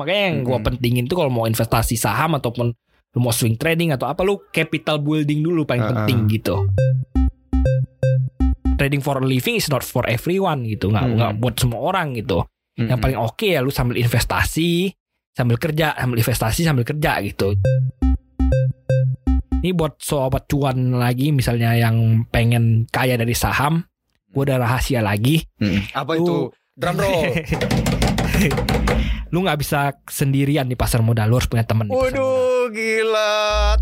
makanya yang gua Mm-mm. pentingin tuh kalau mau investasi saham ataupun lu mau swing trading atau apa lu capital building dulu paling Uh-uh. penting gitu. Trading for a living is not for everyone gitu, nggak Mm-mm. nggak buat semua orang gitu. Yang Mm-mm. paling oke ya lu sambil investasi, sambil kerja, sambil investasi sambil kerja gitu. Ini buat sobat cuan lagi misalnya yang pengen kaya dari saham, gue ada rahasia lagi. Mm-mm. Apa Lu- itu? Drum roll. lu nggak bisa sendirian di pasar modal, lu harus punya modal. Waduh, gila.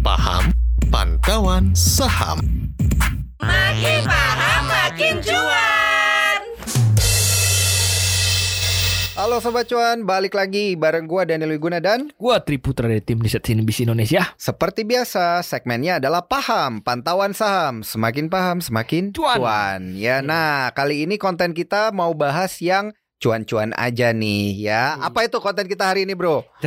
Paham pantauan saham. Makin paham makin cuan. Halo Sobat Cuan, balik lagi bareng gua Daniel Wiguna dan Gua Triputra dari tim riset CNBC Indonesia. seperti biasa segmennya adalah paham, pantauan saham. Semakin paham semakin Cuan. Ya, nah kali ini konten kita mau bahas yang cuan-cuan aja nih ya. Hmm. Apa itu konten kita hari ini, Bro?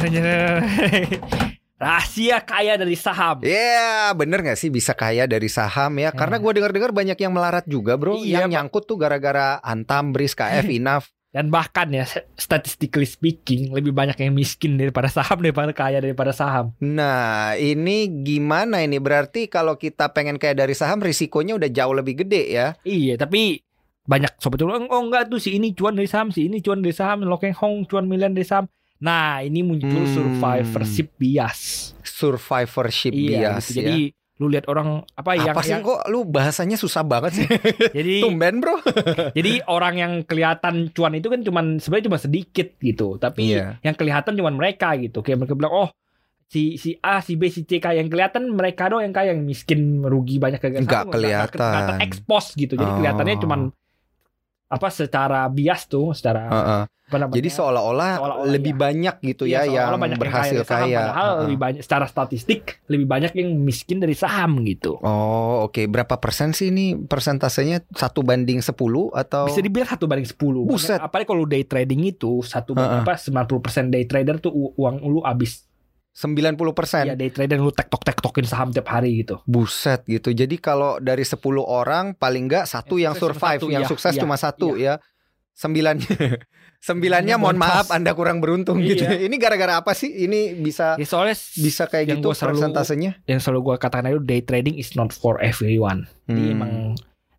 Rahasia kaya dari saham. Ya, bener gak sih bisa kaya dari saham ya? Karena Hmm. gua dengar-dengar banyak yang melarat juga, Bro. Iya, yang nyangkut tuh gara-gara Antam, Bris, KF, Inaf. Dan bahkan ya statistically speaking lebih banyak yang miskin daripada saham daripada kaya daripada saham. Nah, ini gimana ini? Berarti kalau kita pengen kaya dari saham risikonya udah jauh lebih gede ya. Iya, tapi banyak sobat cuan oh enggak tuh si ini cuan dari saham, si ini cuan dari saham, Lokeng Hong cuan miliar dari saham. Nah, ini muncul Hmm. survivorship bias. Survivorship Iya, bias gitu. ya. Lu lihat orang apa, yang Apa sih yang- kok lu bahasanya susah banget sih? jadi Tumben, Bro. jadi orang yang kelihatan cuan itu kan cuman sebenarnya cuma sedikit gitu, tapi Iya. yang kelihatan cuman mereka gitu. Kayak mereka bilang, "Oh, si si A, si B, si C kaya yang kelihatan mereka doang yang kaya yang miskin rugi banyak kagak Nggak kelihatan. expose gitu. Jadi Oh. kelihatannya cuman apa secara bias tuh, secara Heeh. apa namanya? Jadi seolah-olah Seolah-olah, lebih iya. banyak gitu Iya, ya seolah-olah yang banyak berhasil saham, kaya. Padahal Heeh. lebih banyak secara statistik lebih banyak yang miskin dari saham gitu. Oh, oke. Berapa persen sih ini persentasenya satu banding 10 atau Bisa dibilang satu banding 10 Buset. Apalagi kalau day trading itu satu Heeh. apa 90% day trader tuh uang lu habis. 90 persen? Ya day trader lu tektok tektokin saham tiap hari gitu. Buset gitu. Jadi kalau dari 10 orang paling nggak satu Yang yang sukses survive, satu, yang iya, sukses iya, cuma satu ya. Sembilannya sembilannya mohon maaf Anda kurang beruntung Iya. gitu. Ini gara-gara apa sih? Ini bisa Ya soalnya bisa kayak yang gitu gua selalu- persentasenya? yang selalu gua katakan itu day trading is not for everyone. Jadi Hmm. emang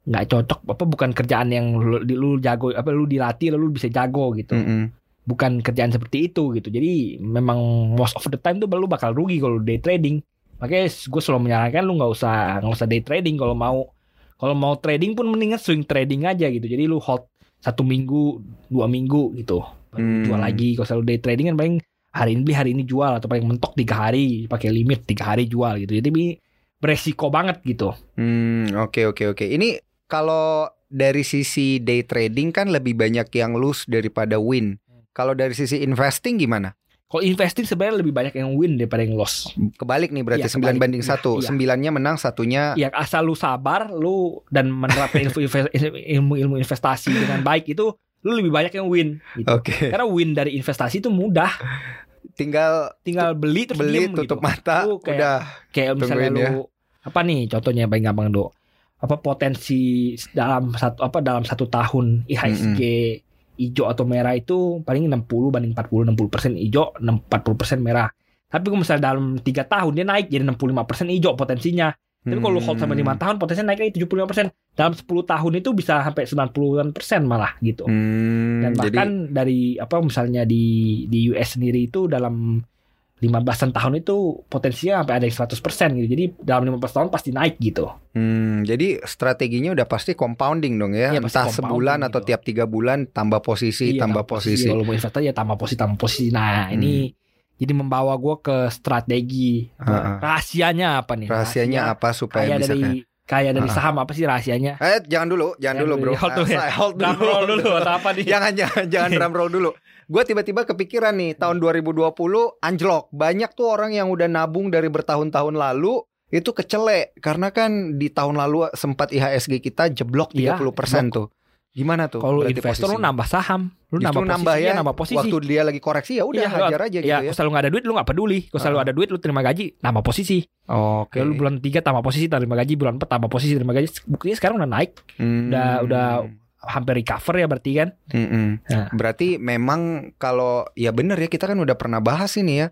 nggak cocok apa bukan kerjaan yang lu, di- lu jago apa lu dilatih lalu lu bisa jago gitu. Mm-mm. Bukan kerjaan seperti itu gitu. Jadi memang most of the time tuh lu bakal rugi kalau day trading. Makanya gue selalu menyarankan lu nggak usah nggak usah day trading kalau mau kalau mau trading pun mendingan swing trading aja gitu. Jadi lu hold satu minggu, dua minggu gitu. Hmm. Jual lagi. Kalau selalu day trading kan paling hari ini beli hari ini jual atau paling mentok tiga hari pakai limit tiga hari jual gitu. Jadi beresiko banget gitu. Hmm, oke oke oke. Ini kalau dari sisi day trading kan lebih banyak yang lose daripada win. Kalau dari sisi investing gimana? Kalau investing sebenarnya lebih banyak yang win daripada yang loss. Kebalik nih berarti Iya, 9 kebalik. banding Iya, 1. iya. Sembilannya menang, satunya Ya asal lu sabar, lu dan menerapkan ilmu ilmu, ilmu investasi dengan baik itu lu lebih banyak yang win gitu. Oke. Karena win dari investasi itu mudah, Tinggal tinggal beli terus beli diem tutup gitu. mata Lu kayak- udah Kayak misalnya ya. lu apa nih contohnya yang paling gampang do apa potensi dalam satu apa dalam satu tahun IHSG hijau atau merah itu paling 60 banding 40 60 persen hijau 40 persen merah. Tapi kalau misalnya dalam tiga tahun dia naik jadi 65 persen hijau potensinya. Tapi kalau lu hold sampai lima tahun potensinya naik lagi 75 persen. Dalam 10 tahun itu bisa sampai 90 persen malah gitu. Hmm, dan jadi bahkan dari apa misalnya di di US sendiri itu dalam 15-an tahun itu potensinya sampai ada yang 100% gitu. Jadi dalam 15 tahun pasti naik gitu. hmm, jadi strateginya udah pasti compounding dong ya. Pasti Entah sebulan atau gitu. tiap tiga bulan tambah posisi, Iya, tambah posisi. Kalau mau investasi ya tambah posisi, tambah posisi. Nah, ini jadi membawa gue ke strategi. Heeh. Rahasianya apa nih? Rahasianya apa supaya Kaya bisa dari kayak kaya dari saham apa sih rahasianya? Eh, jangan dulu, jangan dulu, Bro. Hold dulu ya. Hold Drum dulu. roll dulu atau apa nih? jangan jangan jangan drum roll dulu. Gue tiba-tiba kepikiran nih tahun 2020 anjlok. Banyak tuh orang yang udah nabung dari bertahun-tahun lalu itu kecelek karena kan di tahun lalu sempat IHSG kita jeblok 30% Iya, tuh. Gimana tuh? Kalau investor lu nambah saham, lu Justru nambah nambah posisi, ya nambah posisi. waktu dia lagi koreksi ya udah Iya, hajar aja gitu ya, ya. kalau selalu nggak ada duit lu nggak peduli. Kalau selalu Heeh. ada duit lu terima gaji, nambah posisi. Oke. Kalau lu bulan 3 tambah posisi, terima gaji, bulan 4 tambah posisi, terima gaji. Buktinya sekarang udah naik. Hmm. udah- udah hampir recover ya berarti kan. Mm-mm. Nah. Berarti memang kalau ya bener ya kita kan udah pernah bahas ini ya.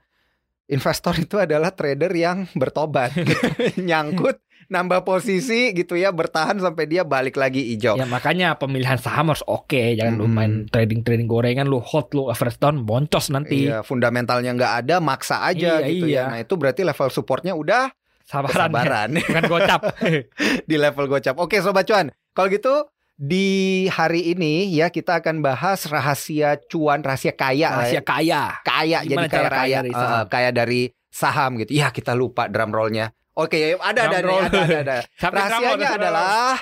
Investor itu adalah trader yang bertobat, nyangkut, nambah posisi gitu ya, bertahan sampai dia balik lagi hijau. Ya makanya pemilihan saham harus oke, jangan lu Mm-mm. main trading-trading gorengan lu hold lu average down boncos nanti. Iya, fundamentalnya nggak ada, maksa aja Iya, gitu iya. ya. Nah itu berarti level supportnya udah Sabaran. kesabaran Bukan gocap. di level gocap. Oke sobat cuan, kalau gitu di hari ini ya kita akan bahas rahasia cuan, rahasia kaya, ya. Rahasia kaya. kaya Gimana jadi kaya kaya raya, dari saham? kaya dari saham gitu. Ya kita lupa drum rollnya. Oke, ya, ada ada roll. ada ada. ada. Rahasianya roll, adalah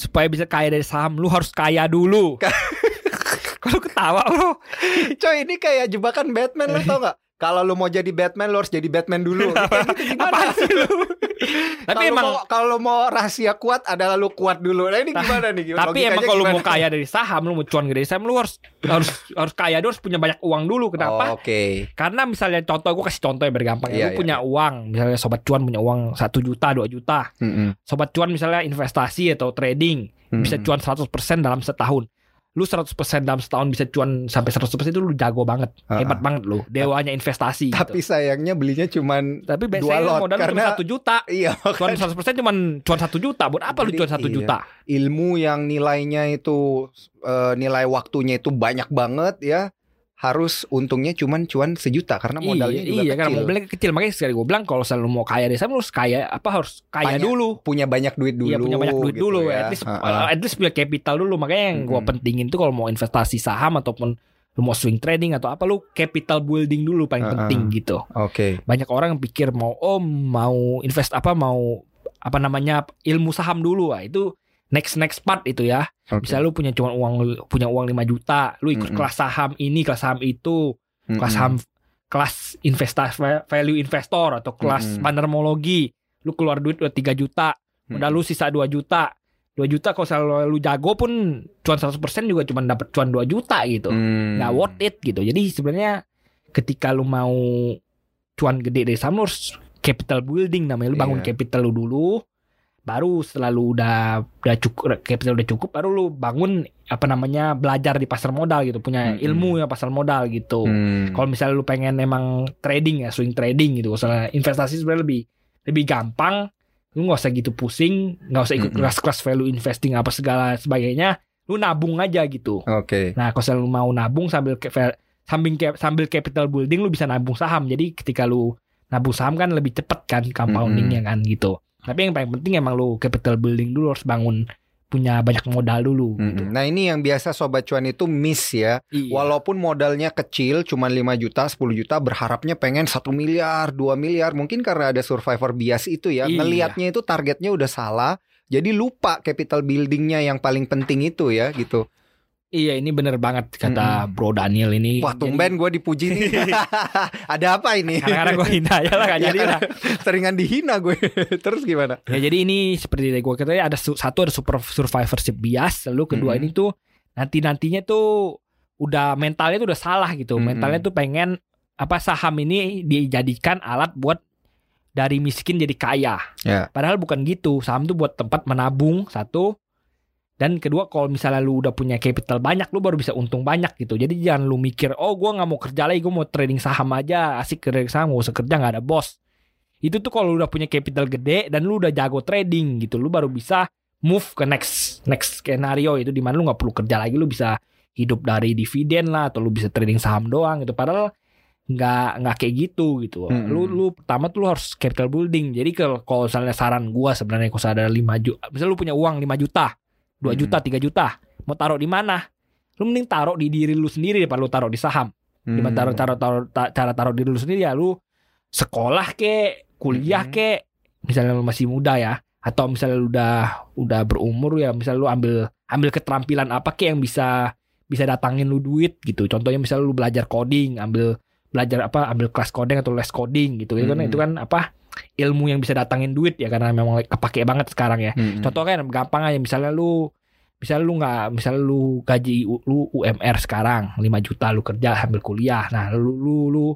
supaya bisa kaya dari saham lu harus kaya dulu. Kalau ketawa bro, coy ini kayak jebakan Batman lo tau nggak? Kalau lu mau jadi Batman, lu harus jadi Batman dulu. Kayak gitu gimana? Apaan sih lu? Tapi Kalau emang kalau mau rahasia kuat adalah lu kuat dulu. Nah ini gimana nih? tapi Logikanya emang kalau lu mau gimana? kaya dari saham, lu mau cuan dari saham, lu harus harus harus kaya dulu, harus punya banyak uang dulu. Kenapa? Oh, Oke. Karena misalnya contoh gue kasih contoh yang bergampang ya. Iya, Lu iya, punya uang, misalnya sobat cuan punya uang 1 juta, 2 juta. Mm-mm. Sobat cuan misalnya investasi atau trading bisa cuan 100% dalam setahun. Lu 100% dalam setahun bisa cuan sampai 100% itu lu jago banget. Uh-uh. Hebat banget lu. Dewanya investasi Tapi gitu. sayangnya belinya cuman Tapi biasanya lot, modal karena- cuma 1 juta. iya Cuan 100% cuman cuan 1 juta. Buat apa lu Jadi, cuan 1 iya. juta? ilmu yang nilainya itu eh, nilai waktunya itu banyak banget ya harus untungnya cuman cuan sejuta karena modalnya iya, juga iya, karena kecil. modalnya kecil. Makanya sekali gue bilang kalau selalu mau kaya lu harus kaya apa harus kaya Banyak dulu. punya banyak duit dulu. Iya punya banyak duit gitu dulu ya. at least uh, at least punya capital dulu makanya yang gua Mm-mm. pentingin tuh kalau mau investasi saham ataupun lu mau swing trading atau apa lu capital building dulu paling Uh-uh. penting gitu Oke. banyak orang yang pikir mau oh mau invest apa mau apa namanya ilmu saham dulu ah itu next next part itu ya Oke. bisa lu punya cuma uang punya uang 5 juta lu ikut Mm-mm. kelas saham ini kelas saham itu kelas Mm-mm. saham kelas investasi value investor atau kelas Mm-mm. panermologi lu keluar duit udah 3 juta udah lu sisa 2 juta 2 juta kalau selalu lu jago pun cuan 100% juga cuma dapat cuan 2 juta gitu Hmm. nggak worth it gitu jadi sebenarnya ketika lu mau cuan gede dari saham lu harus capital building namanya lu bangun Iya. capital lu dulu baru setelah lu udah udah cukup capital udah cukup baru lu bangun apa namanya belajar di pasar modal gitu. Punya Mm-mm. ilmu ya pasar modal gitu. Hmm. kalau misalnya lu pengen emang trading ya swing trading gitu. Misalnya investasi sebenarnya lebih lebih gampang. Lu nggak usah gitu pusing nggak usah ikut Mm-mm. kelas-kelas value investing apa segala sebagainya. Lu nabung aja gitu. Oke. nah kalau lu mau nabung sambil ke- sambil ke- sambil capital building lu bisa nabung saham. Jadi ketika lu nabung saham kan lebih cepet kan compoundingnya kan gitu tapi yang paling penting emang lu capital building dulu harus bangun punya banyak modal dulu gitu. Mm-mm. Nah ini yang biasa sobat cuan itu miss ya. Iya. Walaupun modalnya kecil cuma 5 juta, 10 juta berharapnya pengen 1 miliar, 2 miliar. Mungkin karena ada survivor bias itu ya. Iya. Ngelihatnya itu targetnya udah salah. Jadi lupa capital buildingnya yang paling penting itu ya gitu. Iya ini bener banget kata Bro Daniel ini. Wah tumben gue dipuji nih. ada apa ini? Karena gue hina ya lah gak Ya, jadi lah. Seringan dihina gue. Terus gimana? Ya jadi ini seperti yang gue kata ada satu ada super survivorship bias, lalu kedua Mm-mm. ini tuh nanti nantinya tuh udah mentalnya tuh udah salah gitu. Mm-mm. Mentalnya tuh pengen apa saham ini dijadikan alat buat dari miskin jadi kaya. Ya. Padahal bukan gitu. Saham tuh buat tempat menabung satu. Dan kedua kalau misalnya lu udah punya capital banyak lu baru bisa untung banyak gitu. Jadi jangan lu mikir oh gua nggak mau kerja lagi gue mau trading saham aja asik trading saham gak usah kerja nggak ada bos. Itu tuh kalau lu udah punya capital gede dan lu udah jago trading gitu lu baru bisa move ke next next skenario itu di mana lu nggak perlu kerja lagi lu bisa hidup dari dividen lah atau lu bisa trading saham doang gitu. Padahal nggak nggak kayak gitu gitu. Mm-mm. Lu lu pertama tuh lu harus capital building. Jadi kalau kalau misalnya saran gua sebenarnya kalau ada 5 juta, misalnya lu punya uang 5 juta, 2 juta, 3 juta, mau taruh di mana? Lu mending taruh di diri lu sendiri daripada lu taruh di saham. Gimana taruh taruh taruh ta- cara taruh diri lu sendiri ya lu sekolah ke, kuliah Hmm. ke, misalnya lu masih muda ya, atau misalnya lu udah udah berumur ya, misalnya lu ambil ambil keterampilan apa ke yang bisa bisa datangin lu duit gitu. Contohnya misalnya lu belajar coding, ambil belajar apa ambil kelas coding atau les coding gitu itu kan Hmm. itu kan apa ilmu yang bisa datangin duit ya karena memang kepake banget sekarang ya Mm-mm. contoh kan gampang aja misalnya lu misalnya lu nggak misalnya lu gaji lu UMR sekarang 5 juta lu kerja sambil kuliah nah lu lu lu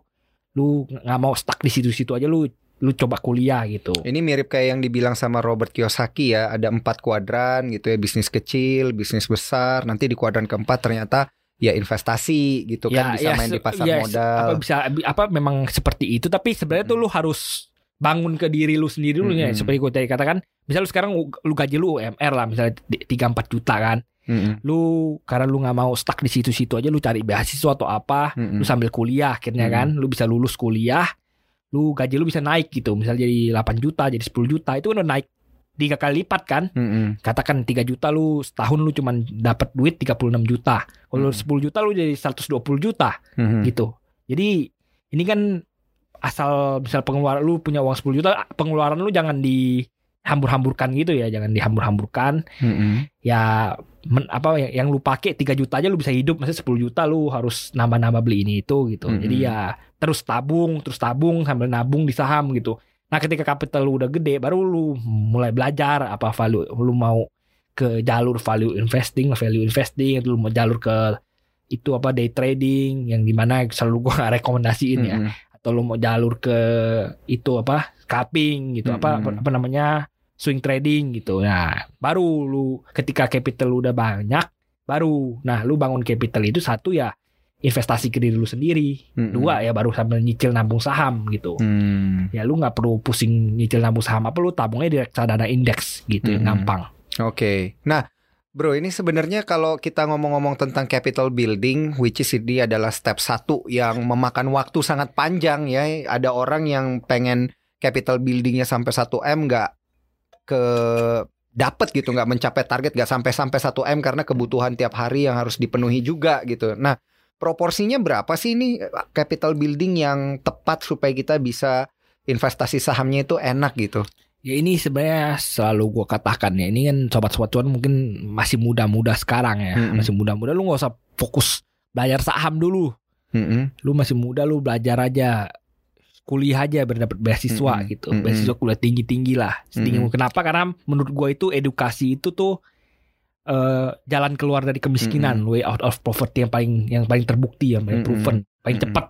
lu nggak mau stuck di situ-situ aja lu lu coba kuliah gitu. Ini mirip kayak yang dibilang sama Robert Kiyosaki ya, ada empat kuadran gitu ya, bisnis kecil, bisnis besar, nanti di kuadran keempat ternyata ya investasi gitu kan bisa main se- di pasar ya, modal. Apa bisa apa memang seperti itu tapi sebenarnya tuh lu harus bangun ke diri lu sendiri dulu ya Mm-mm. seperti gue tadi katakan misal lu sekarang lu gaji lu UMR lah misalnya 3 4 juta kan Mm-mm. lu karena lu nggak mau stuck di situ-situ aja lu cari beasiswa atau apa Mm-mm. lu sambil kuliah akhirnya Mm. kan lu bisa lulus kuliah lu gaji lu bisa naik gitu misalnya jadi 8 juta jadi 10 juta itu kan udah naik tiga kali lipat kan Mm-mm. katakan 3 juta lu setahun lu cuman dapat duit 36 juta kalau Hmm. 10 juta lu jadi 120 juta Mm-mm. gitu jadi ini kan asal misal pengeluaran lu punya uang 10 juta pengeluaran lu jangan dihambur-hamburkan gitu ya jangan dihambur-hamburkan Mm-mm. ya men- apa yang, yang lu pakai 3 juta aja lu bisa hidup maksudnya 10 juta lu harus nambah-nambah beli ini itu gitu Mm-mm. jadi ya terus tabung terus tabung sambil nabung di saham gitu nah ketika kapital lu udah gede baru lu mulai belajar apa value lu mau ke jalur value investing value investing lu mau jalur ke itu apa day trading yang di mana selalu gua rekomendasiin ya Mm-mm. Atau lu mau jalur ke itu apa scalping gitu apa apa, apa namanya swing trading gitu nah baru lu ketika capital lu udah banyak baru nah lu bangun capital itu satu ya investasi ke diri lu sendiri Mm-mm. dua ya baru sambil nyicil nabung saham gitu Mm. ya lu nggak perlu pusing nyicil nabung saham apa lu tabungnya di reksadana indeks gitu Mm-mm. gampang Oke. Nah, Bro, ini sebenarnya kalau kita ngomong-ngomong tentang capital building, which is ini adalah step satu yang memakan waktu sangat panjang ya. Ada orang yang pengen capital buildingnya sampai 1 m nggak ke dapat gitu, nggak mencapai target, nggak sampai sampai 1 m karena kebutuhan tiap hari yang harus dipenuhi juga gitu. Nah, proporsinya berapa sih ini capital building yang tepat supaya kita bisa investasi sahamnya itu enak gitu? Ya ini sebenarnya selalu gue katakan ya ini kan sobat-sobat cuan mungkin masih muda-muda sekarang ya Mm-mm. masih muda-muda lu nggak usah fokus belajar saham dulu Mm-mm. lu masih muda lu belajar aja kuliah aja biar dapat beasiswa Mm-mm. gitu Mm-mm. beasiswa kuliah tinggi tinggi lah setinggi Mm-mm. kenapa karena menurut gue itu edukasi itu tuh eh, jalan keluar dari kemiskinan way out of poverty yang paling yang paling terbukti yang paling proven paling Mm-mm. cepat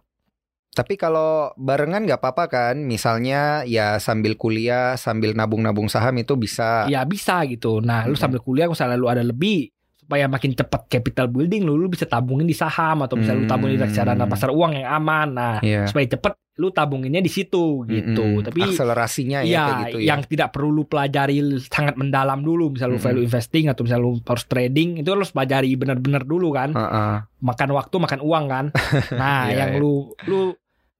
Tapi kalau barengan nggak apa-apa kan? Misalnya ya sambil kuliah, sambil nabung-nabung saham itu bisa. ya bisa gitu nah lu Mm-mm. sambil kuliah misalnya lu ada lebih supaya makin cepat capital building lu lu bisa tabungin di saham atau misalnya lu tabungin di Hmm. reksadana pasar uang yang aman nah Iya. supaya cepet lu tabunginnya di situ gitu Mm-mm. tapi akselerasinya ya, ya, kayak gitu ya. yang tidak perlu lu pelajari sangat mendalam dulu misal lu Mm-mm. value investing atau misal lu harus trading itu lu harus pelajari benar-benar dulu kan Heeh. makan waktu makan uang kan nah Iya, yang iya. lu lu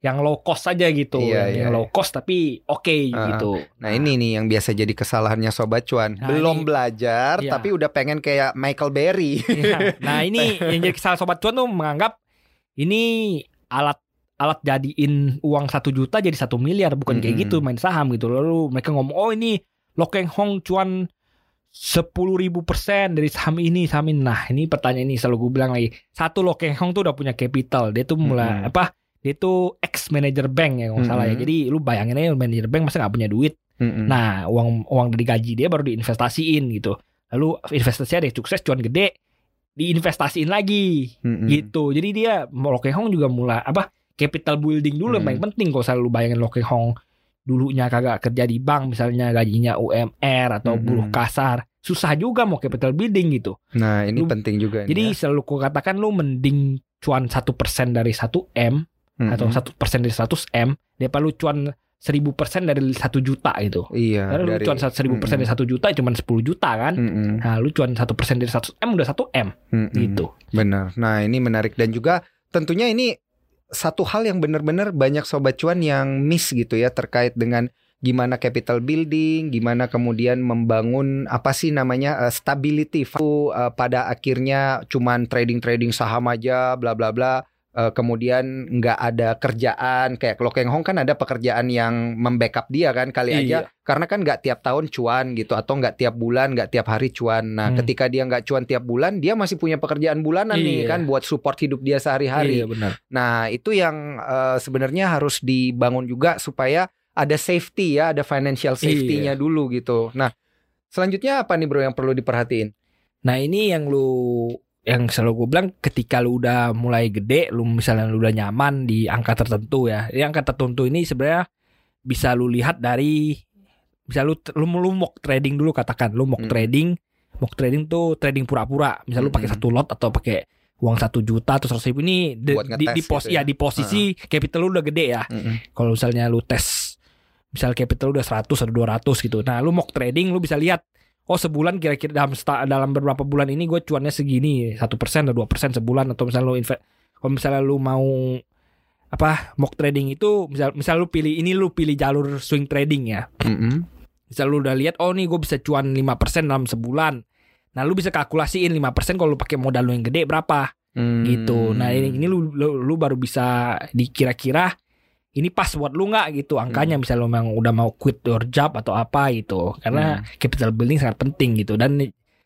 yang low cost aja gitu Iya, yang, iya, low cost tapi oke Ah, gitu Nah ini nih yang biasa jadi kesalahannya sobat cuan. Nah, Belum ini- belajar Iya. tapi udah pengen kayak Michael Berry. Iya. Nah ini yang jadi kesalahan sobat cuan tuh menganggap ini alat alat jadiin uang satu juta jadi satu miliar bukan kayak Mm-mm. gitu main saham gitu lalu mereka ngomong oh ini Lokeng Hong cuan sepuluh ribu persen dari saham ini saham ini nah ini pertanyaan ini selalu gue bilang lagi satu Lokeng Hong tuh udah punya capital dia tuh mulai Mm-mm. apa dia tuh ex manager bank ya kalau nggak salah ya jadi lu bayangin aja manajer bank masa nggak punya duit Mm-mm. Nah, uang uang dari gaji dia baru diinvestasiin gitu. Lalu investasinya ada yang sukses cuan gede diinvestasiin lagi Mm-mm. gitu. Jadi dia Lokeng Hong juga mulai apa capital building dulu yang Hmm. paling penting kalau selalu bayangin Lokeng Hong dulunya kagak kerja di bank misalnya gajinya UMR atau Mm-mm. buruh kasar. Susah juga mau capital building gitu. Nah ini Lu- penting juga. Jadi ya. selalu ku katakan lu mending cuan satu persen dari 1 M atau Mm-mm. satu persen dari 100 M daripada lu cuan seribu persen dari satu juta gitu. Iya. Karena lu dari- cuan seribu persen dari satu juta cuma 10 juta kan. Mm-mm. Nah lu cuan satu persen dari 100 M udah 1 M Mm-mm. gitu. Benar. Nah, ini menarik dan juga tentunya ini satu hal yang benar-benar banyak sobat cuan yang miss gitu ya terkait dengan gimana capital building, gimana kemudian membangun apa sih namanya eh, stability eh, pada akhirnya cuman trading-trading saham aja bla bla bla Eh, kemudian nggak ada kerjaan kayak Lokeng Hong kan ada pekerjaan yang membackup dia kan kali aja Iya. karena kan nggak tiap tahun cuan gitu atau nggak tiap bulan nggak tiap hari cuan nah Hmm. ketika dia nggak cuan tiap bulan dia masih punya pekerjaan bulanan nih Iya. kan buat support hidup dia sehari-hari Iya benar. nah itu yang eh, sebenarnya harus dibangun juga supaya ada safety ya ada financial safety-nya Iya. dulu gitu nah selanjutnya apa nih bro yang perlu diperhatiin Nah ini yang lu yang selalu gue bilang ketika lu udah mulai gede, lu misalnya lu udah nyaman di angka tertentu ya. Di angka tertentu ini sebenarnya bisa lu lihat dari bisa lu lu, lu mock trading dulu katakan lu mock Hmm. trading mock trading tuh trading pura-pura misal lu pakai Hmm. satu lot atau pakai uang satu juta atau seratus ribu ini di, di, di pos gitu ya ya. di posisi capital lu udah gede ya Mm-mm. kalau misalnya lu tes misal capital lu udah 100 atau 200 gitu nah lu mock trading lu bisa lihat oh sebulan kira-kira dalam dalam beberapa bulan ini gue cuannya segini satu persen atau dua persen sebulan atau misalnya lu invest kalau misalnya lu mau apa mock trading itu misal misal lu pilih ini lu pilih jalur swing trading ya Mm-mm. misal lu udah lihat oh nih gue bisa cuan 5% dalam sebulan nah lu bisa kalkulasiin 5% kalau lu pakai modal lu yang gede berapa Hmm. gitu. Nah ini, ini lu, lu lu baru bisa dikira-kira ini pas buat lu nggak gitu? Angkanya misalnya lu memang udah mau quit your job atau apa gitu. Karena capital building sangat penting gitu. Dan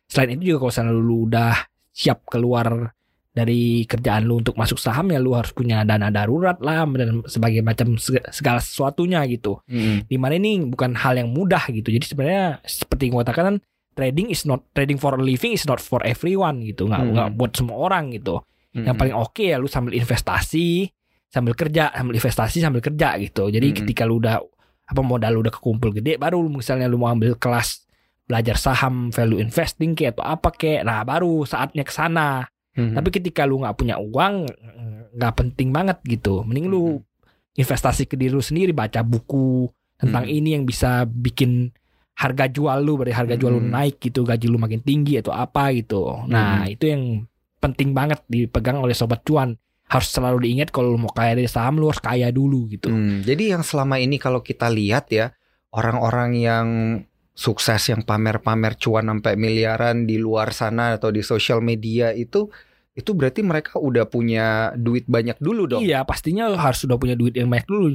selain itu juga kalau misalnya lu udah siap keluar dari kerjaan lu untuk masuk saham ya lu harus punya dana darurat lah dan sebagai macam seg- segala sesuatunya gitu. Mm-mm. di mana ini bukan hal yang mudah gitu. Jadi sebenarnya seperti yang gue katakan trading is not trading for a living is not for everyone gitu. Nggak Hmm. nggak buat semua orang gitu. Mm-mm. yang paling oke ya lu sambil investasi sambil kerja sambil investasi sambil kerja gitu jadi Mm-mm. ketika lu udah apa modal lu udah kekumpul gede baru misalnya lu mau ambil kelas belajar saham value investing kayak atau apa kayak nah baru saatnya ke sana Mm-mm. tapi ketika lu nggak punya uang nggak penting banget gitu mending lu investasi ke diri lu sendiri baca buku tentang Hmm. ini yang bisa bikin harga jual lu dari harga jual lu Hmm. naik gitu gaji lu makin tinggi atau apa gitu nah Hmm. itu yang penting banget dipegang oleh sobat cuan harus selalu diingat kalau lu mau kaya dari saham lu harus kaya dulu gitu Hmm, jadi yang selama ini kalau kita lihat ya orang-orang yang sukses yang pamer-pamer cuan sampai miliaran di luar sana atau di sosial media itu itu berarti mereka udah punya duit banyak dulu dong. Iya pastinya lu harus sudah punya duit yang banyak dulu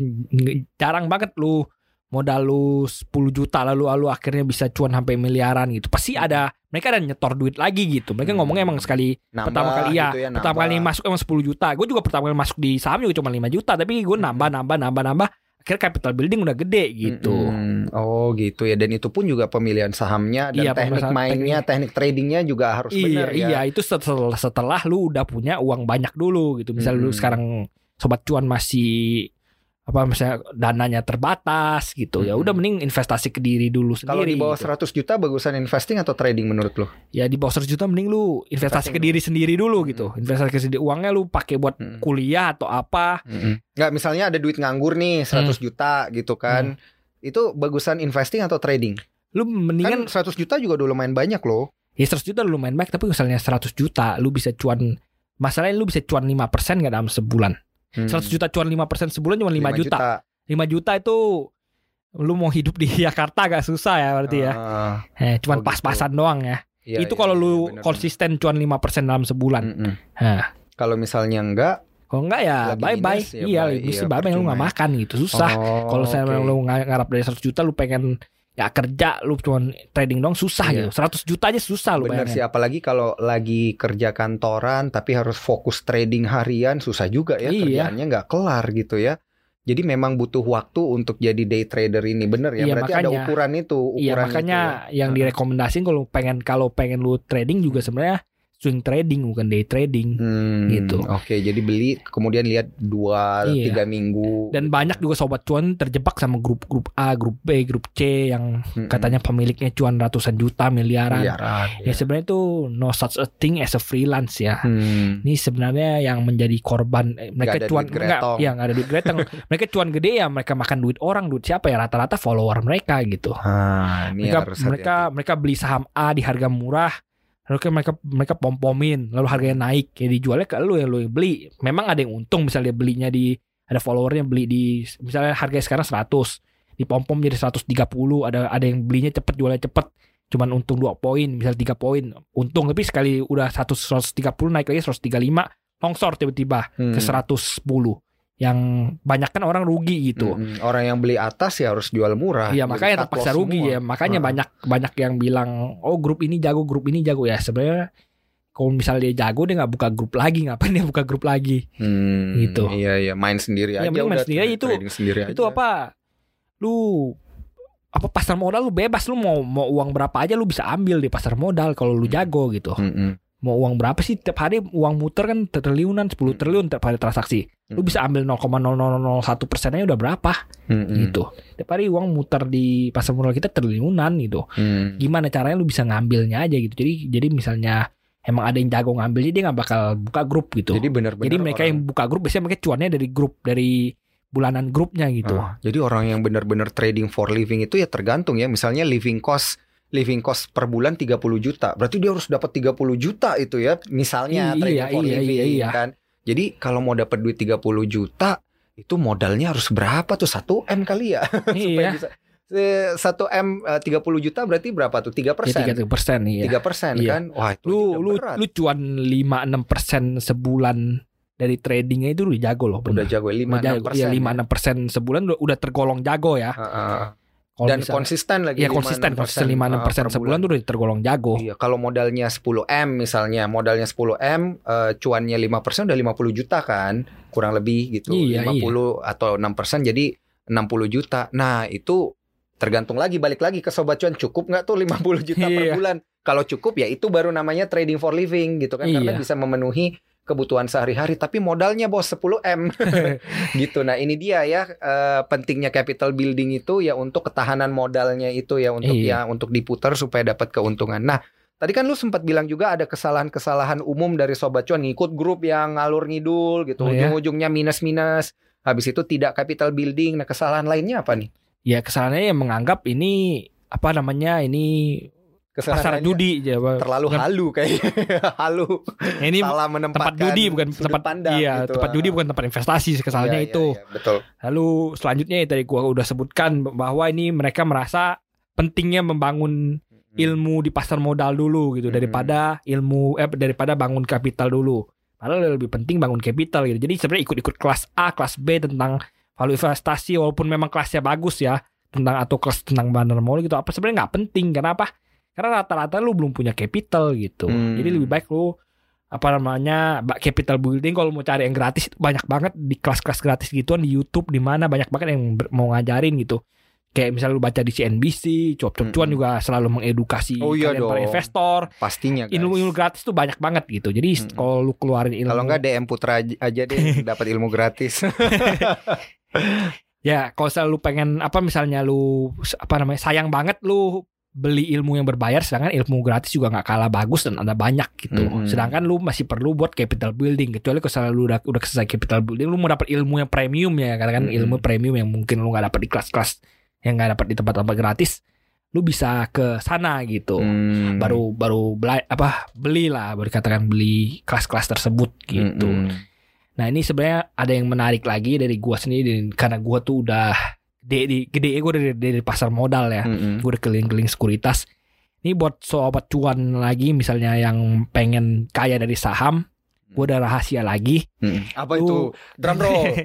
Jarang banget lu Modal lu 10 juta lalu lalu akhirnya bisa cuan sampai miliaran gitu Pasti ada Mereka ada nyetor duit lagi gitu Mereka Hmm. ngomongnya emang sekali Nambah Pertama kali ya, gitu ya, Pertama nambah. kali masuk emang 10 juta Gue juga pertama kali masuk di saham juga cuma 5 juta Tapi gue nambah nambah nambah nambah Akhirnya capital building udah gede gitu Mm-mm. Oh gitu ya dan itu pun juga pemilihan sahamnya dan Iya, teknik mainnya, teknik tradingnya juga harus Iya benar ya. iya itu setelah, setelah lu udah punya uang banyak dulu gitu Misal lu Mm-mm. sekarang Sobat cuan masih apa misalnya dananya terbatas gitu ya udah mending investasi ke diri dulu Kalau sendiri di bawah gitu. 100 juta bagusan investing atau trading menurut lo? ya di bawah 100 juta mending lu investasi Investing ke diri sendiri dulu gitu investasi ke sendiri uangnya lu pakai buat Mm-mm. kuliah atau apa Nggak misalnya ada duit nganggur nih 100 juta gitu kan. Itu bagusan investing atau trading? lu mendingan Kan 100 juta juga udah lumayan banyak loh. ya 100 juta lu lumayan baik tapi misalnya 100 juta lu bisa cuan masalahnya lu bisa cuan 5% nggak dalam sebulan Hmm. 100 juta cuan 5% sebulan cuma 5, 5 juta. 5 juta itu lu mau hidup di Jakarta gak susah ya berarti ya Ah, eh, cuman Oh, gitu. pas-pasan doang ya iya, itu iya, kalau iya, lu benar-benar. konsisten cuan 5% dalam sebulan Mm-mm. Nah, Kalau misalnya enggak, kalau enggak ya Lagi bye bye. minus, ya iya, bye. mesti Iya, bye bye lu ya. makan gitu susah. Oh, kalau saya oke. lu nga- ngarap dari 100 juta lu pengen ya kerja lu cuma trading dong susah Iya. gitu. 100 juta aja susah lu Bener bayangin. sih, apalagi kalau lagi kerja kantoran tapi harus fokus trading harian susah juga ya Iya. kerjaannya nggak kelar gitu ya. Jadi memang butuh waktu untuk jadi day trader ini bener ya. Iya, Berarti ada makanya. ukuran itu. Iya ukuran makanya itu ya. yang direkomendasiin kalau pengen kalau pengen lu trading juga sebenarnya swing trading bukan day trading. Hmm, gitu. Oke, jadi beli kemudian lihat dua Iya. tiga minggu. Dan banyak juga sobat cuan terjebak sama grup-grup A, grup B, grup C yang Mm-mm. katanya pemiliknya cuan ratusan juta, miliaran. Miliaran, Ya ya. sebenarnya itu no such a thing as a freelance ya. Hmm. Ini sebenarnya yang menjadi korban eh, mereka ada cuan gretong. ya nggak ada duit gretong. mereka cuan gede ya mereka makan duit orang, duit siapa ya rata-rata follower mereka gitu. Ah, ini mereka harus mereka mereka beli saham A di harga murah lalu kan mereka mereka pom-pomin lalu harganya naik. Ya dijualnya ke lu yang lu yang beli. Memang ada yang untung misalnya belinya di ada followernya beli di misalnya harganya sekarang 100 dipom-pom jadi 130 ada ada yang belinya cepet jualnya cepet. Cuman untung 2 poin misal 3 poin. Untung tapi sekali udah 100 130 naik lagi 135 longsor tiba-tiba Hmm. ke 110 yang banyak kan orang rugi gitu Mm-mm. Orang yang beli atas ya harus jual murah. Iya makanya terpaksa rugi semua. ya. Makanya Heeh. banyak banyak yang bilang oh grup ini jago, grup ini jago ya. Sebenarnya kalau misalnya dia jago dia nggak buka grup lagi, ngapain dia buka grup lagi? Hmm, Gitu. Iya iya main sendiri Iya, aja mending main udah sendiri itu- sendiri Itu aja. apa? Lu apa pasar modal lu bebas lu mau mau uang berapa aja lu bisa ambil di pasar modal kalau lu Hmm. jago gitu. Mm-mm. Mau uang berapa sih tiap hari uang muter kan triliunan 10 Hmm. triliun tiap hari transaksi lu Hmm. bisa ambil 0,0001 persennya udah berapa Mm-mm. gitu tiap hari uang muter di pasar modal kita triliunan gitu Mm. gimana caranya lu bisa ngambilnya aja gitu jadi jadi misalnya emang ada yang jago ngambilnya dia nggak bakal buka grup gitu Jadi benar-benar jadi mereka orang- yang buka grup biasanya mereka cuannya dari grup dari bulanan grupnya gitu Ah, jadi orang yang benar-benar trading for living itu ya tergantung ya. Misalnya living cost living cost per bulan 30 juta. Berarti dia harus dapat 30 juta itu ya. Misalnya Iya, trading for iya, living iya, iya. kan. Jadi kalau mau dapat duit 30 juta itu modalnya harus berapa tuh 1 M kali ya? Supaya iya bisa Eh, 1 M eh, 30 juta berarti berapa tuh? 3 ya persen. tiga persen iya 3 persen Iya. kan? Wah itu lu lu berat. lu cuan 5 6 persen sebulan dari tradingnya itu udah jago loh udah bener. jago 5 Udah 6 jago. persen. Iya, 5 6 persen sebulan udah, udah tergolong jago ya. Kalau Dan misalnya- konsisten lagi. Iya 5, konsisten 6%, konsisten 5 6 persen per sebulan tuh udah tergolong jago. Iya, kalau modalnya 10 M misalnya, modalnya 10 M, eh, cuannya 5% udah 50 juta kan, kurang lebih gitu. Iya, 50 atau 6% jadi 60 juta. Nah, itu tergantung lagi balik lagi ke sobat cuan cukup nggak tuh 50 juta per Iya. bulan. Kalau cukup ya itu baru namanya trading for living gitu kan karena Iya. bisa memenuhi kebutuhan sehari-hari tapi modalnya bos 10 M gitu. Nah, ini dia ya eh, pentingnya capital building itu ya untuk ketahanan modalnya itu ya untuk Iya. ya untuk diputar supaya dapat keuntungan. Nah, tadi kan lu sempat bilang juga ada kesalahan-kesalahan umum dari sobat cuan ngikut grup yang ngalur ngidul gitu. Oh, ya? Ujung-ujungnya minus-minus. Habis itu tidak capital building. Nah, kesalahan lainnya apa nih? Ya kesalahannya yang menganggap ini apa namanya ini Kesalahan pasar judi ya, terlalu bukan- halu kayaknya. halu. ini Salah menempatkan tempat judi bukan tempat pandang iya gitu. tempat judi bukan tempat investasi kesalahannya Iya, iya, itu. iya, betul. Lalu selanjutnya yang tadi gua udah sebutkan bahwa ini mereka merasa pentingnya membangun ilmu di pasar modal dulu gitu Hmm. daripada ilmu eh daripada bangun kapital dulu. Padahal lebih penting bangun kapital gitu. Jadi sebenarnya ikut-ikut kelas A, kelas B tentang value investasi walaupun memang kelasnya bagus ya tentang atau kelas tentang bandar modal gitu apa sebenarnya nggak penting kenapa? Karena rata-rata lu belum punya capital gitu. Hmm. Jadi lebih baik lu apa namanya capital building kalau mau cari yang gratis banyak banget di kelas-kelas gratis gituan di YouTube di mana banyak banget yang mau ngajarin gitu kayak misalnya lu baca di CNBC, Cuap-Cuap Cuan Mm-mm. juga selalu mengedukasi Oh iya kalian para investor. Pastinya guys. Ilmu-ilmu gratis tuh banyak banget gitu. Jadi Mm-mm. kalau lu keluarin ilmu Kalau enggak DM Putra aja- aja deh dapat ilmu gratis. ya kalau misalnya lu pengen apa misalnya lu apa namanya sayang banget lu beli ilmu yang berbayar sedangkan ilmu gratis juga nggak kalah bagus dan ada banyak gitu. Mm-mm. Sedangkan lu masih perlu buat capital building kecuali kalau lu udah udah selesai capital building lu mau dapat ilmu yang premium ya karena kan Mm-mm. ilmu premium yang mungkin lu nggak dapat di kelas-kelas yang nggak dapat di tempat-tempat gratis lu bisa ke sana gitu. Hmm. Baru baru bela, apa beli lah baru dikatakan beli kelas-kelas tersebut gitu. Mm-mm. Nah ini sebenarnya ada yang menarik lagi dari gua sendiri karena gua tuh udah gede di gede gue dari, dari pasar modal ya. Mm-mm. Gue udah keliling-keliling sekuritas. Ini buat sobat cuan lagi misalnya yang pengen kaya dari saham, gue ada rahasia lagi. Mm-mm. Apa Lu- itu? Drum roll.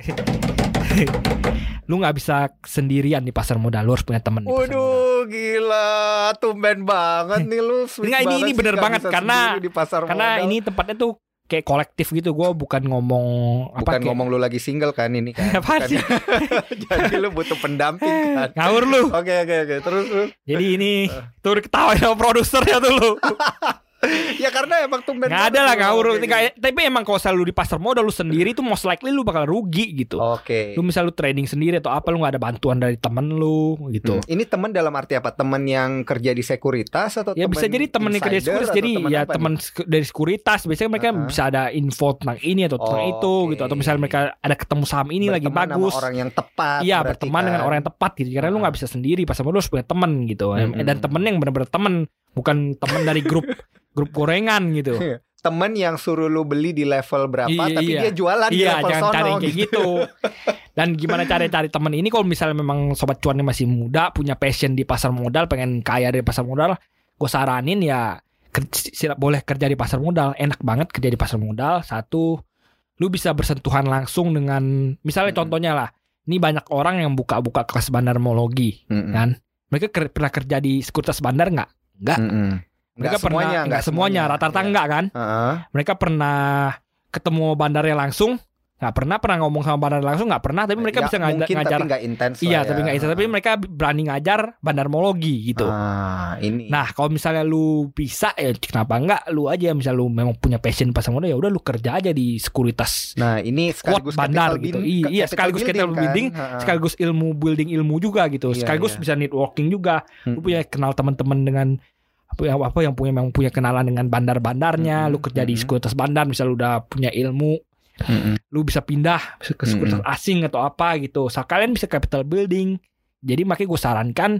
lu nggak bisa sendirian di pasar modal, lu harus punya temen. Waduh, gila, tumben banget nih lu. Enggak, ini- banget ini bener nggak banget, karena- di pasar Karena modal. ini tempatnya tuh kayak kolektif gitu. Gue bukan ngomong apa bukan kayak- ngomong lu lagi single kan ini kan. Apaan Bukan- sih? Jadi lu butuh pendamping kan. ngawur lu. Oke oke oke terus terus. Jadi ini tuh ketawa sama produsernya tuh lu. Ya karena emang tumben. Nggak ada lah ngawur. ngomong kayak Kayak- Tapi emang kalau selalu di pasar modal lu sendiri tuh most likely lu bakal rugi gitu. gitu. Oke. Lu misal lu trading sendiri atau apa lu nggak ada bantuan dari temen lu gitu. Hmm. Ini teman dalam arti apa? Teman yang kerja di sekuritas atau Ya bisa jadi temen yang kerja insider sekuritas jadi teman ya apa nih? dari sekuritas biasanya mereka Uh-uh. bisa ada info tentang ini atau tentang Oh, itu gitu atau misalnya mereka ada ketemu saham ini lagi Berteman sama bagus. orang yang tepat. Iya berteman dengan kan. orang yang tepat gitu karena lu nggak bisa sendiri pasar modal lu harus punya temen gitu Mm-mm. dan temen yang benar-benar temen bukan temen dari grup grup gorengan gitu. temen yang suruh lu beli di level berapa Iya, tapi iya. dia jualan di Iya, level jangan sono cari kayak gitu. Dan gimana cara cari teman ini kalau misalnya memang sobat cuannya masih muda, punya passion di pasar modal, pengen kaya dari pasar modal, gue saranin ya ker- sila- boleh kerja di pasar modal. Enak banget kerja di pasar modal. Satu, lu bisa bersentuhan langsung dengan misalnya Mm-mm. contohnya lah, ini banyak orang yang buka-buka kelas bandarmologi, Mm-mm. kan? Mereka ker- pernah kerja di sekuritas bandar nggak? Nggak. Mm-mm. Mereka Nggak pernah semuanya, nggak semuanya, rata-rata Iya. nggak kan? Heeh. mereka pernah ketemu bandarnya langsung nggak pernah pernah ngomong sama bandar langsung nggak pernah tapi mereka Ya, bisa ngajar mungkin ngajar tapi nggak intens iya ya. tapi nggak bisa tapi mereka berani ngajar bandarmologi gitu Ah, ini. Nah, kalau misalnya lu bisa ya kenapa enggak lu aja misal lu memang punya passion pasar modal ya udah lu kerja aja di sekuritas Nah, ini sekaligus bandar gitu. bin- Iya, iya, capital sekaligus capital kan? building, Ha-ha. sekaligus ilmu building ilmu juga gitu. Iya, sekaligus iya. bisa networking juga. Lu Mm-mm. punya kenal teman-teman dengan apa yang apa yang punya memang punya kenalan dengan bandar-bandarnya, Mm-mm, lu kerja di sekuritas bandar misal lu udah punya ilmu, Mm-mm. lu bisa pindah ke sekuritas asing atau apa gitu. So, kalian bisa capital building. Jadi makanya gue sarankan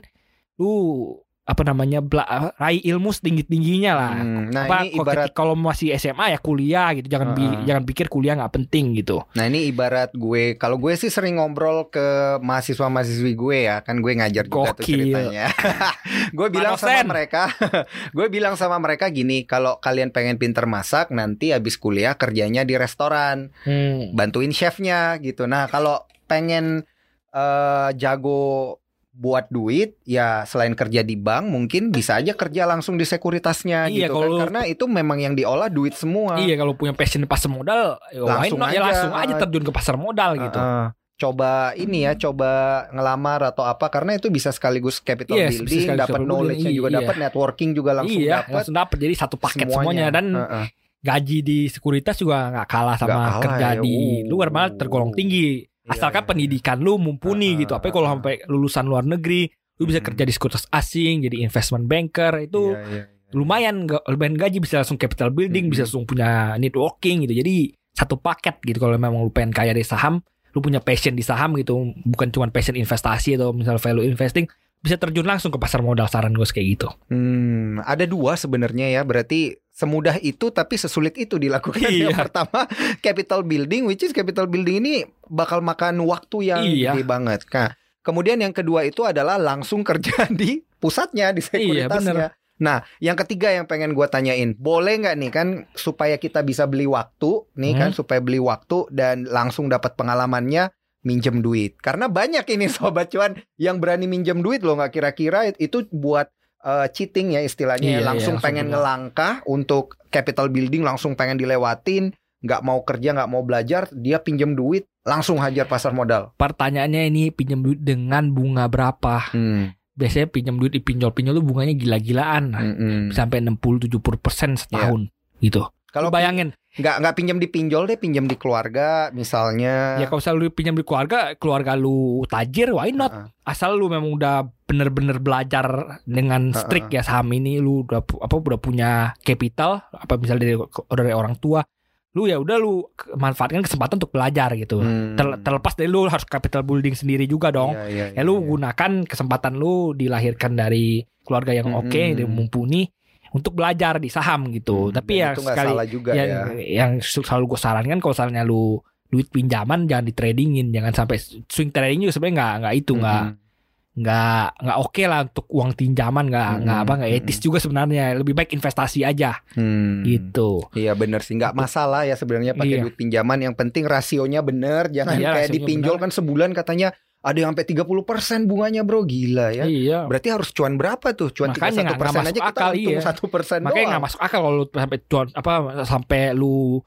lu apa namanya bela- raih ilmu setinggi tingginya lah. Hmm, Nah, apa ini ibarat kalau masih SMA ya kuliah gitu jangan bi- Heeh. jangan pikir kuliah nggak penting gitu Nah ini ibarat gue Kalau gue sih sering ngobrol ke Mahasiswa-mahasiswi gue ya Kan gue ngajar juga tuh Gokil. ceritanya Gue bilang Pak sama mereka Gue bilang sama mereka gini Kalau kalian pengen pinter masak Nanti habis kuliah kerjanya di restoran Bantuin chefnya gitu Nah kalau pengen eh, Jago buat duit ya selain kerja di bank mungkin bisa aja kerja langsung di sekuritasnya Iya, gitu kalau kan karena itu memang yang diolah duit semua iya kalau punya passion di pasar modal ya Langsung ya aja. langsung aja terjun ke pasar modal gitu Heeh. coba ini ya coba ngelamar atau apa karena itu bisa sekaligus capital Yes, bisa building dapat knowledge juga iya. dapat networking juga langsung iya dapat langsung dapat jadi satu paket semuanya, dan Heeh. gaji di sekuritas juga nggak kalah sama Nggak kalah kerja ya. di Uh. luar malah tergolong tinggi Iya, asalkan iya, pendidikan lu mumpuni Heeh, gitu apa kalau sampai lulusan luar negeri lu bisa Hmm. kerja di sekuritas asing jadi investment banker itu Iya, iya, iya. lumayan lumayan gaji bisa langsung capital building Mhm. bisa langsung punya networking gitu jadi satu paket gitu kalau memang lu pengen kaya dari saham lu punya passion di saham gitu bukan cuma passion investasi atau misal value investing bisa terjun langsung ke pasar modal saran gue kayak gitu Hmm, ada dua sebenarnya ya berarti semudah itu tapi sesulit itu dilakukan Iya. yang pertama capital building which is capital building ini bakal makan waktu yang Iya. gede banget nah kemudian yang kedua itu adalah langsung kerja di pusatnya di Iya, sekuritasnya Nah, yang ketiga yang pengen gua tanyain, boleh nggak nih kan supaya kita bisa beli waktu, nih kan Hmm. supaya beli waktu dan langsung dapat pengalamannya minjem duit. Karena banyak ini sobat cuan yang berani minjem duit loh nggak kira-kira itu buat eh, cheating ya istilahnya, ya. Iya, langsung iya, langsung pengen benar. ngelangkah untuk capital building langsung pengen dilewatin, nggak mau kerja nggak mau belajar, dia pinjem duit langsung hajar pasar modal. pertanyaannya ini pinjam duit dengan bunga berapa biasanya pinjam duit di pinjol-pinjol tuh bunganya gila-gilaan Mm-mm. sampai 60-70 persen setahun gitu Kalau bayangin nggak nggak pinjam di pinjol deh, pinjam di keluarga misalnya. ya kalau misalnya lu pinjam di keluarga keluarga lu tajir why not Heeh. asal lu memang udah bener-bener belajar dengan strict ya saham ini lu udah apa udah punya capital apa misalnya dari dari orang tua lu ya udah lu manfaatkan kesempatan untuk belajar gitu Hmm. Ter- terlepas dari lu harus capital building sendiri juga dong Iya, iya, ya lu iya. gunakan kesempatan lu dilahirkan dari keluarga yang Mm-mm. oke dan mumpuni untuk belajar di saham gitu Hmm, tapi ya itu sekali salah juga yang ya. yang selalu gue sarankan kalau misalnya lu duit pinjaman jangan di tradingin jangan sampai swing trading juga sebenarnya nggak nggak itu nggak Mm-mm. nggak nggak oke lah untuk uang pinjaman nggak nggak apa nggak etis Mm-mm. juga sebenarnya lebih baik investasi aja Hmm. gitu Iya bener sih nggak masalah ya sebenarnya pakai Iya. duit pinjaman yang penting rasionya bener jangan Iya, kayak dipinjol bener. kan sebulan katanya ada yang sampai 30% bunganya bro gila ya. iya Berarti harus cuan berapa tuh? Cuan Makanya tiga nggak- persen nggak aja kita akal, iya. satu persen makanya doang. nggak masuk akal kalau lu sampai cuan apa sampai lu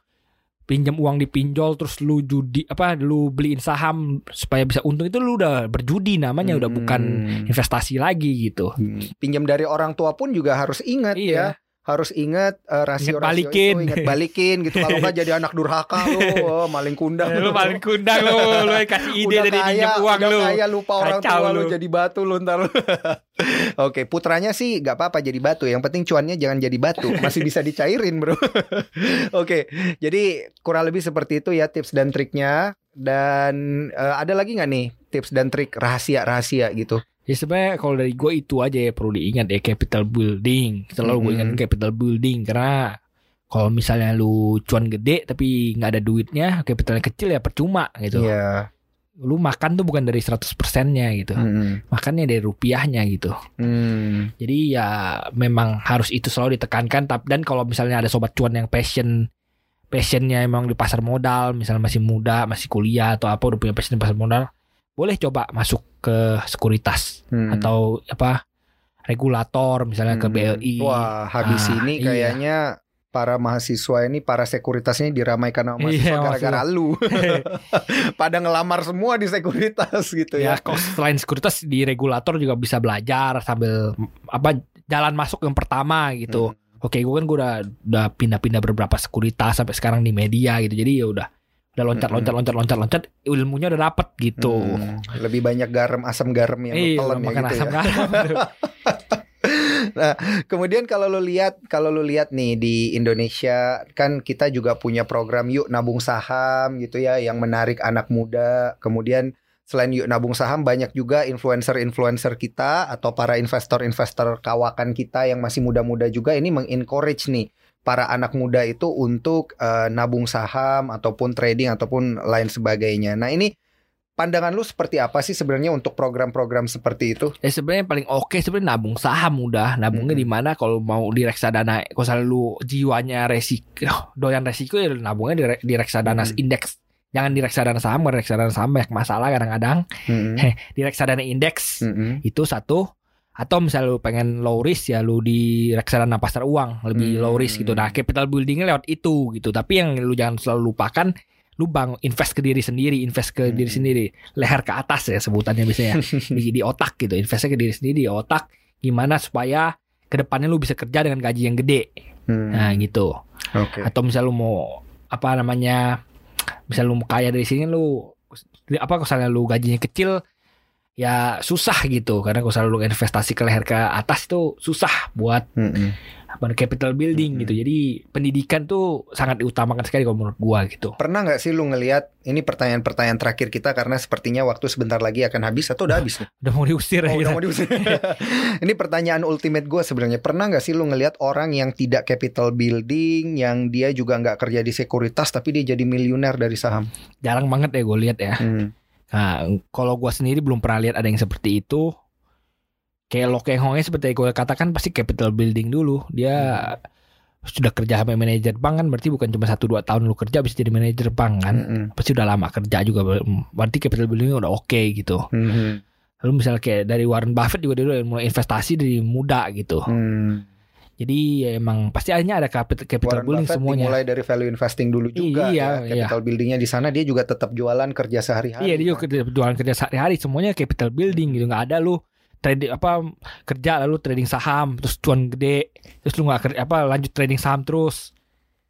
pinjam uang di pinjol terus lu judi apa lu beliin saham supaya bisa untung itu lu udah berjudi namanya udah bukan Hmm. investasi lagi gitu Hmm. Pinjam dari orang tua pun juga harus ingat Iya. ya. Harus ingat eh, rasio Ingat balikin. itu, ingat balikin gitu. Kalau nggak jadi anak durhaka lu, oh, maling kundang lu paling kundang lu lu yang kasih ide udah dari kaya, uang udah lu kaya lupa orang Kacau tua lu lu. jadi batu lu ntar lu. Oke, putranya sih nggak apa-apa jadi batu. Yang penting cuannya jangan jadi batu, masih bisa dicairin bro. Oke, jadi kurang lebih seperti itu ya tips dan triknya. Dan eh, ada lagi nggak nih tips dan trik rahasia-rahasia gitu? Ya sebenarnya kalau dari gue itu aja ya perlu diingat ya capital building. Selalu gue Mhm. ingatin capital building karena kalau misalnya lu cuan gede tapi nggak ada duitnya, capitalnya kecil ya percuma gitu. Iya. Lu makan tuh bukan dari 100 persennya gitu. Hmm. Makannya dari rupiahnya gitu. Hmm. Jadi ya memang harus itu selalu ditekankan Tap- dan kalau misalnya ada sobat cuan yang passion passionnya emang di pasar modal, misalnya masih muda, masih kuliah atau apa udah punya passion di pasar modal, boleh coba masuk ke sekuritas Hmm. atau apa regulator misalnya ke Hmm. BLI. Wah, habis Ah, ini iya. kayaknya para mahasiswa ini para sekuritasnya diramaikan sama mahasiswa Iya, gara-gara lu. Pada ngelamar semua di sekuritas gitu ya ya. kok selain sekuritas di regulator juga bisa belajar sambil apa jalan masuk yang pertama gitu. Hmm. Oke, gue kan gue udah udah pindah-pindah beberapa sekuritas sampai sekarang di media gitu. Jadi ya udah udah loncat loncat loncat loncat loncat ilmunya udah dapet gitu. Hmm, lebih banyak garam asam garam yang lu telan ya makan gitu asam ya. garam. Kemudian kalau lu lihat kalau lu lihat nih di Indonesia kan kita juga punya program yuk nabung saham gitu ya yang menarik anak muda. Kemudian selain yuk nabung saham banyak juga influencer-influencer kita atau para investor-investor kawakan kita yang masih muda-muda juga ini mengencourage nih para anak muda itu untuk eh, nabung saham ataupun trading ataupun lain sebagainya. Nah, ini pandangan lu seperti apa sih sebenarnya untuk program-program seperti itu? Ya sebenarnya paling oke sebenarnya nabung saham udah. Nabungnya Mm-mm. di mana kalau mau di reksadana kalau lu jiwanya resiko doyan resiko ya nabungnya di, re- di reksadana Mm-mm. indeks. Jangan di reksadana saham, karena reksadana saham banyak masalah kadang-kadang. Mm-mm. Di reksadana indeks Mm-mm. itu satu atau misalnya lu pengen low risk ya lu di reksadana pasar uang lebih Hmm. low risk gitu. Nah, capital buildingnya lewat itu gitu. Tapi yang lu jangan selalu lupakan lu bang invest ke diri sendiri, invest ke Hmm. diri sendiri, leher ke atas ya sebutannya biasanya di, di otak gitu, investnya ke diri sendiri di otak gimana supaya ke depannya lu bisa kerja dengan gaji yang gede. Hmm. Nah, gitu. Oke. Atau misal lu mau apa namanya? Misal lu mau kaya dari sini lu apa kalau misalnya lu gajinya kecil ya susah gitu karena kalau misalnya lu investasi ke leher ke atas itu susah buat Mm-mm. apa capital building Mm-mm. gitu. Jadi pendidikan tuh sangat diutamakan sekali kalau menurut gua gitu. Pernah nggak sih lu ngelihat ini pertanyaan-pertanyaan terakhir kita karena sepertinya waktu sebentar lagi akan habis atau udah habis nih? Udah mau diusir Oh, ya. udah mau diusir. ini pertanyaan ultimate gue sebenarnya. Pernah nggak sih lu ngelihat orang yang tidak capital building, yang dia juga nggak kerja di sekuritas tapi dia jadi miliuner dari saham? Jarang banget ya gue lihat ya. Hmm. Nah, kalau gua sendiri belum pernah lihat ada yang seperti itu. Kayak Lo Keng Hongnya seperti yang gue katakan pasti capital building dulu. Dia sudah kerja sama manajer bank kan berarti bukan cuma satu dua tahun lu kerja bisa jadi manajer bank kan. Mm-mm. Pasti udah lama kerja juga berarti capital building udah oke gitu. Mhm. Lalu misalnya kayak dari Warren Buffett juga dia udah mulai investasi dari muda gitu. Hmm. Jadi ya emang pasti akhirnya ada capital, capital Warren building Buffett semuanya. dimulai dari value investing dulu juga Iya, ya. Capital buildingnya di sana dia juga tetap jualan kerja sehari-hari. Iya dia juga kan. jualan kerja sehari-hari semuanya capital building gitu nggak ada lu trading apa kerja lalu trading saham terus cuan gede terus lu nggak kerja apa lanjut trading saham terus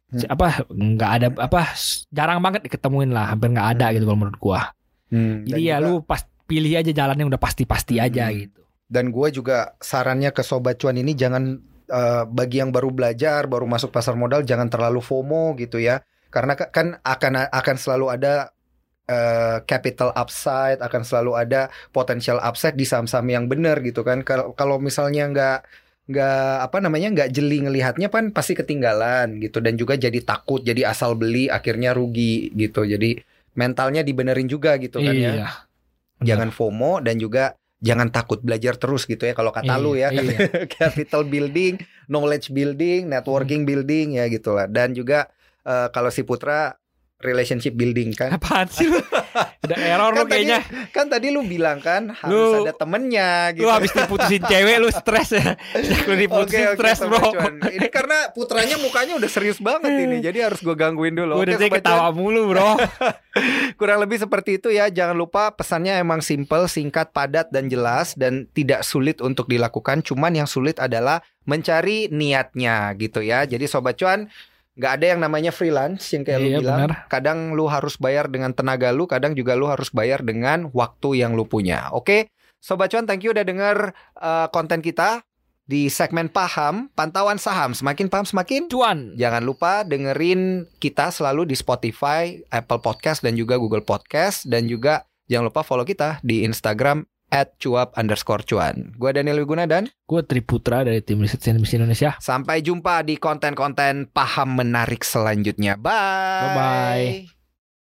Hmm. apa nggak ada apa jarang banget diketemuin lah hampir nggak ada gitu kalau menurut gua Hmm, dan jadi ya juga- lu pas pilih aja jalan yang udah pasti-pasti aja Hmm. gitu Dan gue juga sarannya ke sobat cuan ini jangan eh, bagi yang baru belajar, baru masuk pasar modal jangan terlalu FOMO gitu ya. Karena ka- kan akan akan selalu ada eh, capital upside, akan selalu ada potential upside di saham-saham yang benar gitu kan. Kalau kalau misalnya nggak nggak apa namanya nggak jeli ngelihatnya kan pasti ketinggalan gitu dan juga jadi takut, jadi asal beli akhirnya rugi gitu. Jadi mentalnya dibenerin juga gitu kan ya iya jangan FOMO dan juga jangan takut belajar terus gitu ya kalau kata Iya, lu ya. iya. capital building, knowledge building, networking building ya gitulah. Dan juga eh, kalau si Putra relationship building kan apaan sih lu udah error lu Kan tadi- kayaknya kan tadi lu bilang kan harus Lu- ada temennya gitu lu habis diputusin cewek lu stres ya lu diputusin stres bro Cuan. Ini karena putranya mukanya udah serius banget ini Jadi harus gue gangguin dulu Gue udah Cuan. ketawa mulu bro Kurang lebih seperti itu ya. Jangan lupa pesannya emang simple, singkat, padat dan jelas dan tidak sulit untuk dilakukan. Cuman yang sulit adalah mencari niatnya gitu ya. Jadi sobat cuan nggak ada yang namanya freelance yang kayak Iya, lu bilang. benar. Kadang lu harus bayar dengan tenaga lu, kadang juga lu harus bayar dengan waktu yang lu punya. Oke, sobat cuan, thank you udah denger uh, konten kita di segmen paham pantauan saham. Semakin paham semakin cuan Jangan lupa dengerin kita selalu di Spotify, Apple Podcast, dan juga Google Podcast. Dan juga jangan lupa follow kita di Instagram at cuap underscore cuan. Gue Daniel Wiguna dan gue Triputra dari tim riset CNBC Indonesia sampai jumpa di konten-konten paham menarik selanjutnya. Bye. Bye-bye.